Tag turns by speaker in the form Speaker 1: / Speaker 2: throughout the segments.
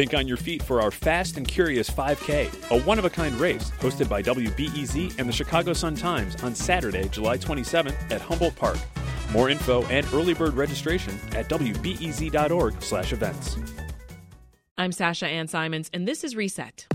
Speaker 1: Think on your feet for our Fast and Curious 5K, a one of a kind race hosted by WBEZ and the Chicago Sun Times on Saturday, July 27th at Humboldt Park. More info and early bird registration at wbez.org/events.
Speaker 2: I'm Sasha Ann Simons, and this is Reset.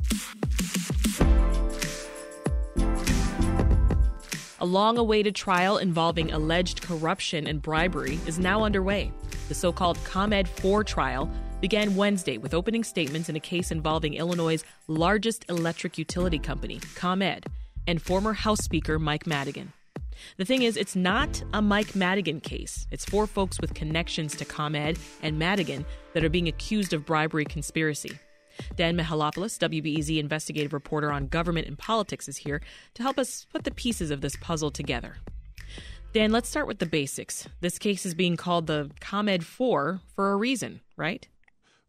Speaker 2: A long awaited trial involving alleged corruption and bribery is now underway. The so called ComEd 4 trial began Wednesday with opening statements in a case involving Illinois' largest electric utility company, ComEd, and former House Speaker Mike Madigan. The thing is, it's not a Mike Madigan case. It's four folks with connections to ComEd and Madigan that are being accused of bribery conspiracy. Dan Mihalopoulos, WBEZ investigative reporter on government and politics, is here to help us put the pieces of this puzzle together. Dan, let's start with the basics. This case is being called the ComEd 4 for a reason, right?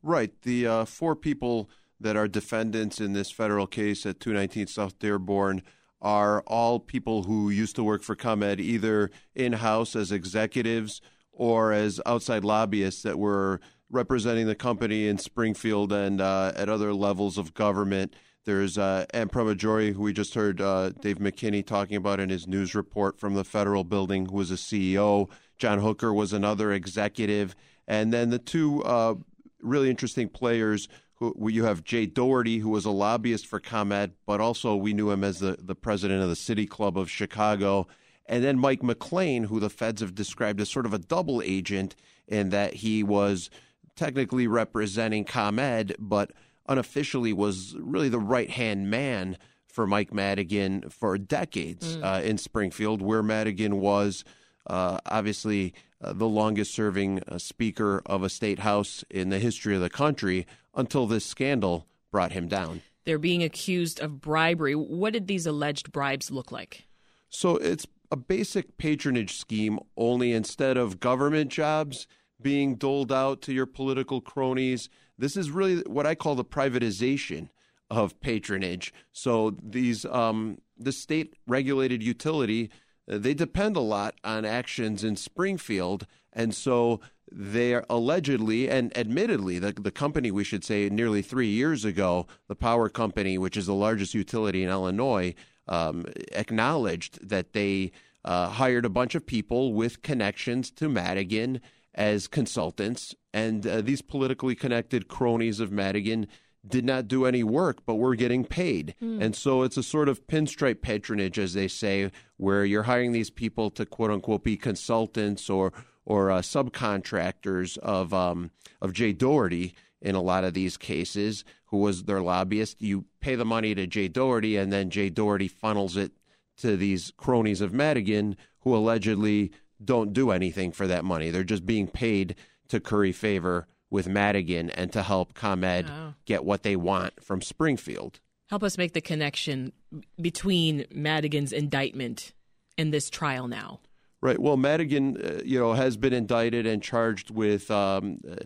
Speaker 3: Right. The uh, four people that are defendants in this federal case at 219 South Dearborn are all people who used to work for ComEd either in house as executives or as outside lobbyists that were representing the company in Springfield and uh, at other levels of government. There's uh, Anne Pramaggiore, who we just heard uh, Dave McKinney talking about in his news report from the federal building, who was a CEO. John Hooker was another executive. And then the two uh, really interesting players who you have Jay Doherty, who was a lobbyist for ComEd, but also we knew him as the, the president of the City Club of Chicago. And then Mike McClain, who the feds have described as sort of a double agent in that he was technically representing ComEd, but unofficially was really the right hand man for Mike Madigan for decades mm. uh, in Springfield, where Madigan was uh, obviously uh, the longest serving uh, Speaker of a state house in the history of the country until this scandal brought him down.
Speaker 2: They're being accused of bribery. What did these alleged bribes look like?
Speaker 3: So it's a basic patronage scheme, only instead of government jobs, being doled out to your political cronies. This is really what I call the privatization of patronage. So these um, the state regulated utility they depend a lot on actions in Springfield, and so they are allegedly and admittedly the the company we should say nearly three years ago, the power company, which is the largest utility in Illinois, um, acknowledged that they uh, hired a bunch of people with connections to Madigan as consultants, and uh, these politically connected cronies of Madigan did not do any work, but were getting paid. Mm. And so it's a sort of pinstripe patronage, as they say, where you're hiring these people to quote unquote be consultants or or uh, subcontractors of um, of Jay Doherty in a lot of these cases, who was their lobbyist. You pay the money to Jay Doherty, and then Jay Doherty funnels it to these cronies of Madigan, who allegedly don't do anything for that money. They're just being paid to curry favor with Madigan and to help ComEd oh. get what they want from Springfield.
Speaker 2: Help us make the connection between Madigan's indictment and this trial now.
Speaker 3: Right. Well, Madigan, uh, you know, has been indicted and charged with um, uh,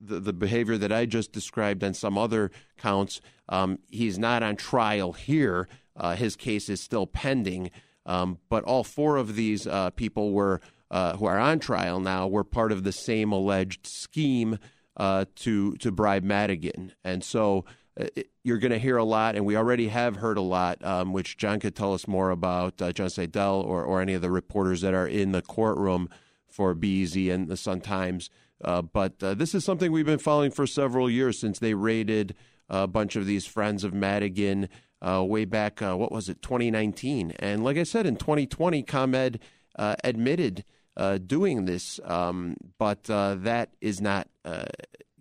Speaker 3: the, the behavior that I just described and some other counts. Um, he's not on trial here. Uh, his case is still pending. Um, but all four of these uh, people were uh, who are on trial now were part of the same alleged scheme uh, to to bribe Madigan, and so uh, you're going to hear a lot, and we already have heard a lot, um, which Jon could tell us more about. Uh, Jon Seidel or or any of the reporters that are in the courtroom for BEZ and the Sun Times. Uh, but this is something we've been following for several years since they raided a bunch of these friends of Madigan way back, what was it, 2019. And like I said, in 2020, ComEd admitted uh, doing this, um, but uh, that is not, uh,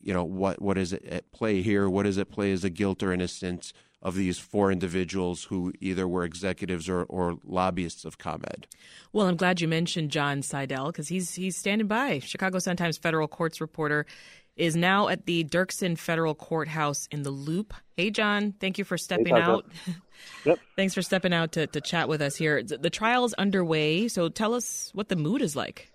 Speaker 3: you know, what what is at play here? What is at play is the guilt or innocence of these four individuals who either were executives or, or lobbyists of ComEd.
Speaker 2: Well, I'm glad you mentioned Jon Seidel because he's he's standing by. Chicago Sun Times federal courts reporter is now at the Dirksen Federal Courthouse in the Loop. Hey, Jon, thank you for stepping hey, out.
Speaker 4: Yep.
Speaker 2: Thanks for stepping out to, to chat with us here. The trial is underway, so tell us what the mood is like.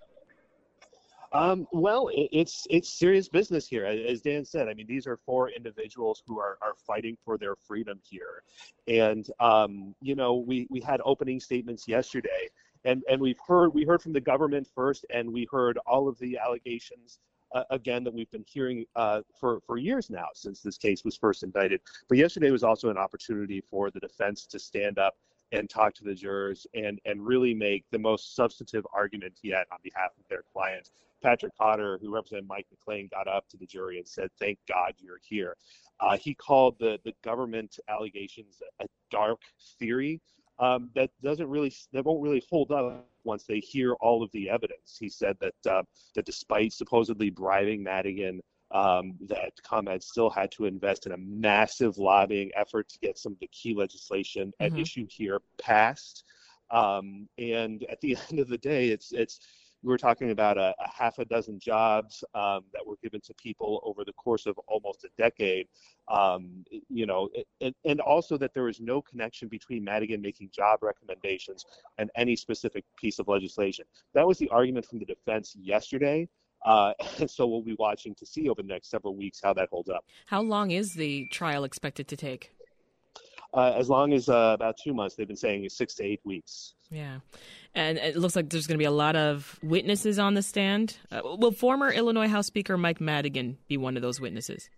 Speaker 4: Um, well, it, it's it's serious business here, as Dan said. I mean, these are four individuals who are, are fighting for their freedom here, and um, you know, we we had opening statements yesterday, and and we've heard we heard from the government first, and we heard all of the allegations uh, again that we've been hearing uh, for for years now since this case was first indicted. But yesterday was also an opportunity for the defense to stand up and talk to the jurors and and really make the most substantive argument yet on behalf of their client. Patrick Cotter, who represented Mike McClain, got up to the jury and said, "Thank God you're here." Uh, he called the the government allegations a dark theory um, that doesn't really that won't really hold up once they hear all of the evidence. He said that uh, that despite supposedly bribing Madigan, um, that ComEd still had to invest in a massive lobbying effort to get some of the key legislation mm-hmm. at issue here passed. Um, and at the end of the day, it's it's we were talking about a, a half a dozen jobs um, that were given to people over the course of almost a decade. Um, you know, and, and also that there was no connection between Madigan making job recommendations and any specific piece of legislation. That was the argument from the defense yesterday. Uh, so we'll be watching to see over the next several weeks how that holds up.
Speaker 2: How long is the trial expected to take?
Speaker 4: Uh, as long as uh, about two months. They've been saying six to eight weeks.
Speaker 2: Yeah. And it looks like there's going to be a lot of witnesses on the stand. Uh, will former Illinois House Speaker Mike Madigan be one of those witnesses?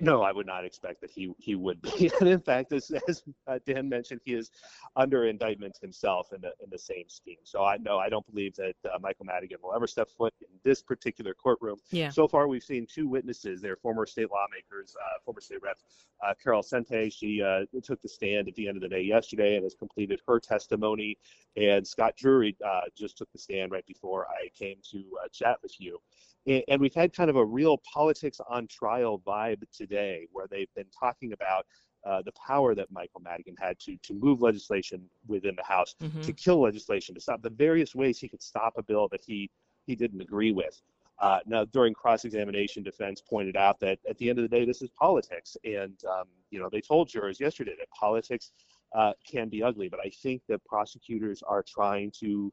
Speaker 4: No, I would not expect that he he would be. And in fact, as, as uh, Dan mentioned, he is under indictment himself in the in the same scheme. So I no, I don't believe that uh, Michael Madigan will ever step foot in this particular courtroom.
Speaker 2: Yeah.
Speaker 4: So far, we've seen two witnesses. They're former state lawmakers, uh, former state rep uh, Carol Sente. She uh, took the stand at the end of the day yesterday and has completed her testimony. And Scott Drury uh, just took the stand right before I came to chat with you and we've had kind of a real politics on trial vibe today where they've been talking about uh, the power that Michael Madigan had to to move legislation within the House, mm-hmm. to kill legislation, to stop the various ways he could stop a bill that he he didn't agree with. Uh, now, during cross-examination, defense pointed out that at the end of the day, this is politics, and um, you know they told jurors yesterday that politics uh, can be ugly. But I think that prosecutors are trying to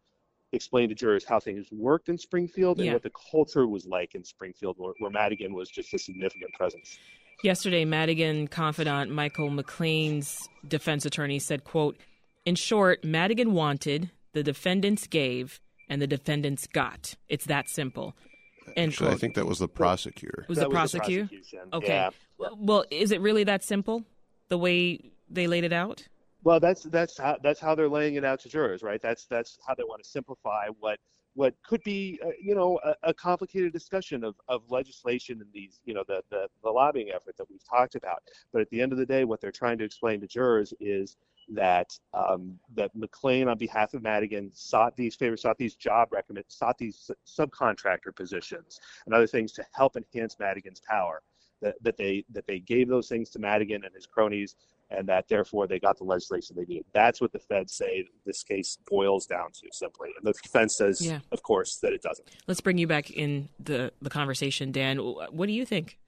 Speaker 4: explain to jurors how things worked in Springfield and yeah. what the culture was like in Springfield, where, where, Madigan was just a significant presence.
Speaker 2: Yesterday, Madigan confidant Michael McClain's defense attorney said, quote, in short, Madigan wanted, the defendants gave, and the defendants got. It's that simple.
Speaker 3: And Actually. I think that was the prosecutor.
Speaker 2: Was that the prosecutor? okay. Yeah. Well, is it really that simple, the way they laid it out?
Speaker 4: Well, that's that's how that's how they're laying it out to jurors, right? That's that's how they want to simplify what what could be, uh, you know, a, a, complicated discussion of, of legislation and these, you know, the, the the lobbying effort that we've talked about. But at the end of the day, what they're trying to explain to jurors is that um, that McClain, on behalf of Madigan, sought these favors, sought these job recommend, sought these subcontractor positions and other things to help enhance Madigan's power. That, that they that they gave those things to Madigan and his cronies and that therefore they got the legislation they needed. That's what the Fed say this case boils down to simply. And the defense says, yeah. of course, that it doesn't.
Speaker 2: Let's bring you back in the, the conversation, Dan. What do you think?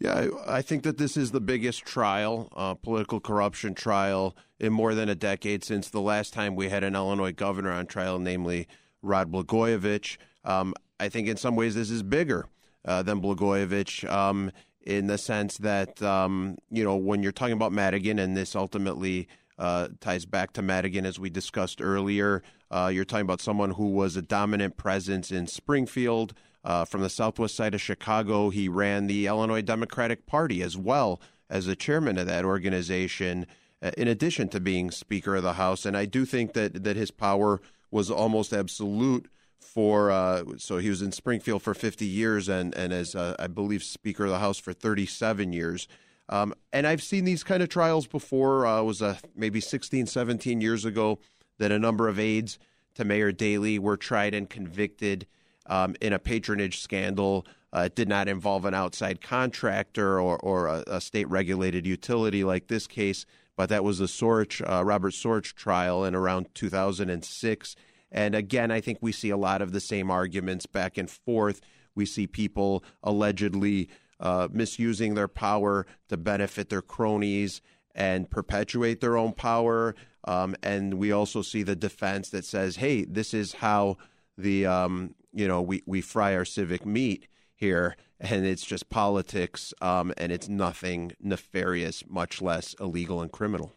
Speaker 3: Yeah, I think that this is the biggest trial, uh, political corruption trial, in more than a decade since the last time we had an Illinois governor on trial, namely Rod Blagojevich. Um, I think in some ways this is bigger uh, than Blagojevich. Um, in the sense that um, you know when you're talking about Madigan, and this ultimately uh, ties back to Madigan as we discussed earlier. Uh, you're talking about someone who was a dominant presence in Springfield. Uh, from the southwest side of Chicago, he ran the Illinois Democratic Party as well as the chairman of that organization, uh, in addition to being Speaker of the House. And I do think that that his power was almost absolute for uh, so he was in Springfield for 50 years and and as uh, I believe Speaker of the House for 37 years. Um, and I've seen these kind of trials before. Uh, was uh, maybe 16, 17 years ago that a number of aides to Mayor Daley were tried and convicted um, in a patronage scandal. Uh, it did not involve an outside contractor or, or a, a state regulated utility like this case, but that was the Sorich, uh, Robert Sorich trial in around 2006. And again, I think we see a lot of the same arguments back and forth. We see people allegedly uh, misusing their power to benefit their cronies and perpetuate their own power. Um, and we also see the defense that says, "Hey, this is how the um, you know we we fry our civic meat here, and it's just politics, um, and it's nothing nefarious, much less illegal and criminal."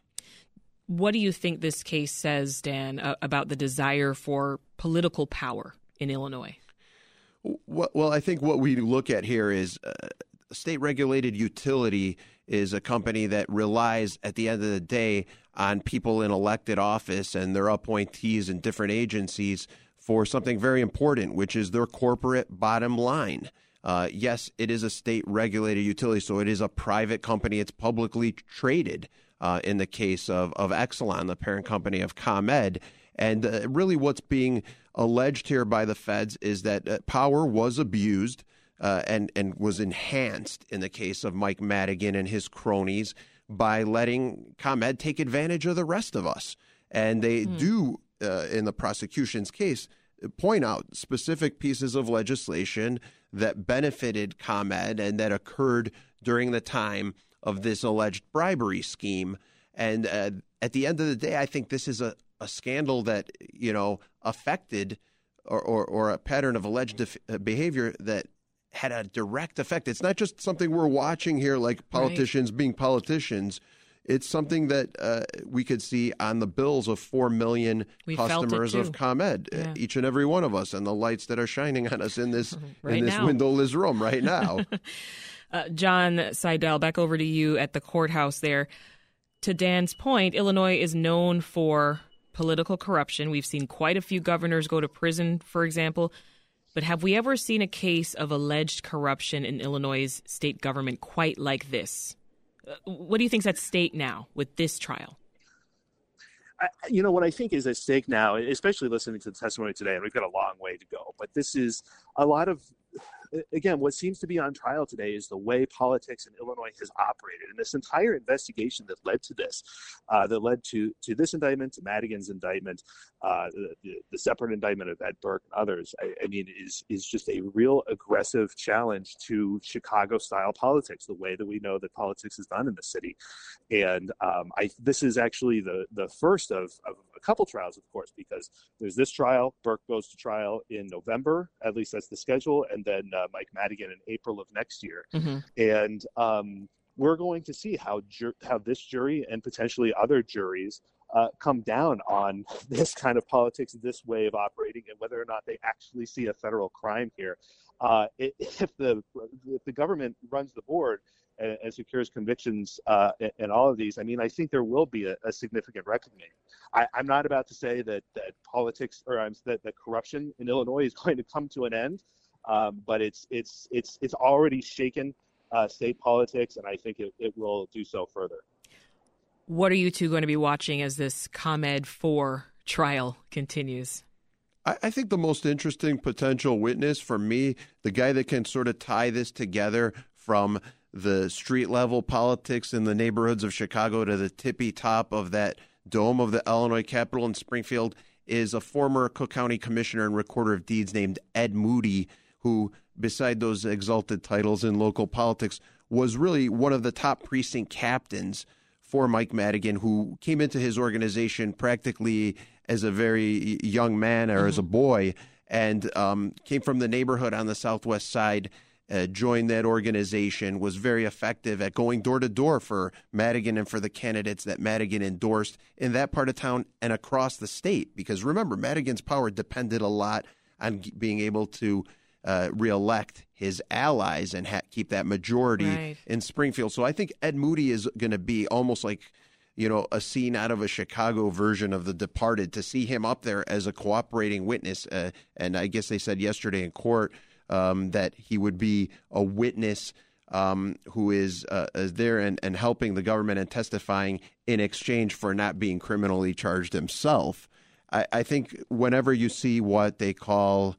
Speaker 2: What do you think this case says, Dan, uh, about the desire for political power in Illinois?
Speaker 3: Well, I think what we look at here is uh, state regulated utility is a company that relies at the end of the day on people in elected office and their appointees in different agencies for something very important, which is their corporate bottom line. Uh, yes, it is a state regulated utility, so it is a private company. It's publicly traded uh, in the case of, of Exelon, the parent company of ComEd. And uh, really, what's being alleged here by the feds is that uh, power was abused uh, and, and was enhanced in the case of Mike Madigan and his cronies by letting ComEd take advantage of the rest of us. And they mm. do, uh, in the prosecution's case, point out specific pieces of legislation that benefited ComEd and that occurred during the time of this alleged bribery scheme. And uh, at the end of the day, I think this is a, a scandal that, you know, affected or, or, or a pattern of alleged def- uh, behavior that had a direct effect. It's not just something we're watching here, like politicians right. being politicians. It's something that uh, we could see on the bills of 4 million we customers of ComEd, uh, yeah. each and every one of us, and the lights that are shining on us in this, right in this windowless room right now.
Speaker 2: uh, Jon Seidel, back over to you at the courthouse there. To Dan's point, Illinois is known for political corruption. We've seen quite a few governors go to prison, for example. But have we ever seen a case of alleged corruption in Illinois' state government quite like this? Uh, what do you think's at stake now with this trial?
Speaker 4: I, you know what I think is at stake now, especially listening to the testimony today, and we've got a long way to go. But this is a lot of again, what seems to be on trial today is the way politics in Illinois has operated, and this entire investigation that led to this, uh, that led to to this indictment, to Madigan's indictment, uh, the, the, separate indictment of Ed Burke and others. I, I, mean, is is just a real aggressive challenge to Chicago-style politics, the way that we know that politics is done in the city. And um, I this is actually the the first of, of a couple trials, of course, because there's this trial. Burke goes to trial in November, at least that's the schedule, and then uh, Mike Madigan in April of next year. Mm-hmm. And um, we're going to see how ju- how this jury and potentially other juries uh, come down on this kind of politics, this way of operating, and whether or not they actually see a federal crime here. Uh, if the if the government runs the board and, and secures convictions uh, in, in, all of these, I mean, I think there will be a, a significant reckoning. I, am not about to say that that politics or um, that that corruption in Illinois is going to come to an end, um, but it's it's it's it's already shaken uh, state politics, and I think it, it will do so further.
Speaker 2: What are you two going to be watching as this ComEd 4 trial continues?
Speaker 3: I think the most interesting potential witness for me, the guy that can sort of tie this together from the street level politics in the neighborhoods of Chicago to the tippy top of that dome of the Illinois Capitol in Springfield, is a former Cook County Commissioner and Recorder of Deeds named Ed Moody, who, beside those exalted titles in local politics, was really one of the top precinct captains for Mike Madigan, who came into his organization practically as a very young man or mm-hmm. as a mm-hmm. boy, and um, came from the neighborhood on the southwest side. Uh, joined that organization, was very effective at going door to door for Madigan and for the candidates that Madigan endorsed in that part of town and across the state. Because remember, Madigan's power depended a lot on being able to uh, reelect his allies and ha- keep that majority right. in Springfield. So I think Ed Moody is going to be almost like you know a scene out of a Chicago version of The Departed to see him up there as a cooperating witness. Uh, and I guess they said yesterday in court um, that he would be a witness. Um, who is, uh, is there and, and helping the government and testifying in exchange for not being criminally charged himself. I, I think whenever you see what they call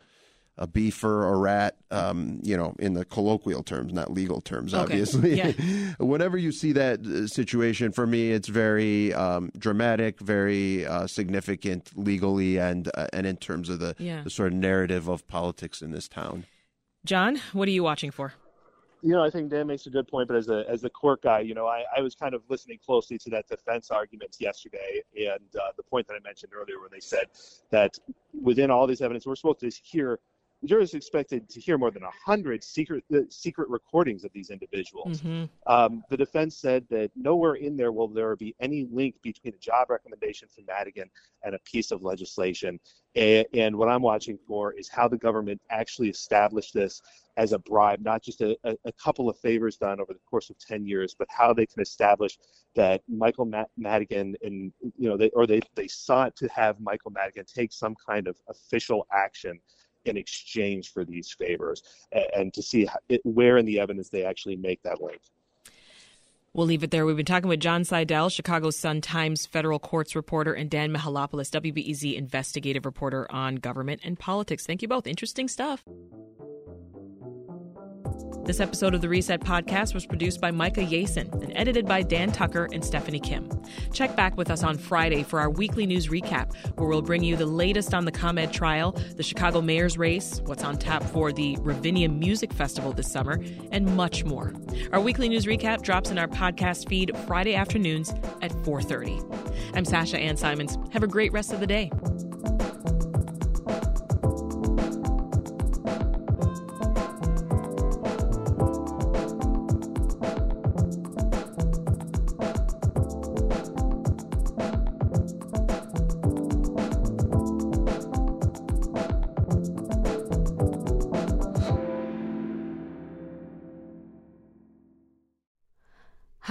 Speaker 3: a beefer, a rat, um, you know, in the colloquial terms, not legal terms, okay. obviously. Yeah. Whenever you see that uh, situation, for me, it's very um, dramatic, very uh, significant legally and uh, and in terms of the, yeah. the sort of narrative of politics in this town.
Speaker 2: Jon, what are you watching for?
Speaker 4: You know, I think Dan makes a good point, but as a as the court guy, you know, I, I was kind of listening closely to that defense argument yesterday, and uh, the point that I mentioned earlier, where they said that within all this evidence, we're supposed to hear jurors expected to hear more than 100 secret uh, secret recordings of these individuals.
Speaker 2: Mm-hmm.
Speaker 4: Um, the defense said that nowhere in there will there be any link between a job recommendation from Madigan and a piece of legislation. And, and what I'm watching for is how the government actually established this as a bribe, not just a, a, a couple of favors done over the course of 10 years, but how they can establish that Michael Madigan and you know they or they they sought to have Michael Madigan take some kind of official action in exchange for these favors and, and to see how, it, where in the evidence they actually make that link.
Speaker 2: We'll leave it there. We've been talking with Jon Seidel, Chicago Sun-Times federal courts reporter, and Dan Mihalopoulos, WBEZ investigative reporter on government and politics. Thank you both. Interesting stuff. This episode of the Reset Podcast was produced by Micah Yason and edited by Dan Tucker and Stephanie Kim. Check back with us on Friday for our weekly news recap, where we'll bring you the latest on the ComEd trial, the Chicago mayor's race, what's on tap for the Ravinia Music Festival this summer, and much more. Our weekly news recap drops in our podcast feed Friday afternoons at 4:30. I'm Sasha Ann Simons. Have a great rest of the day.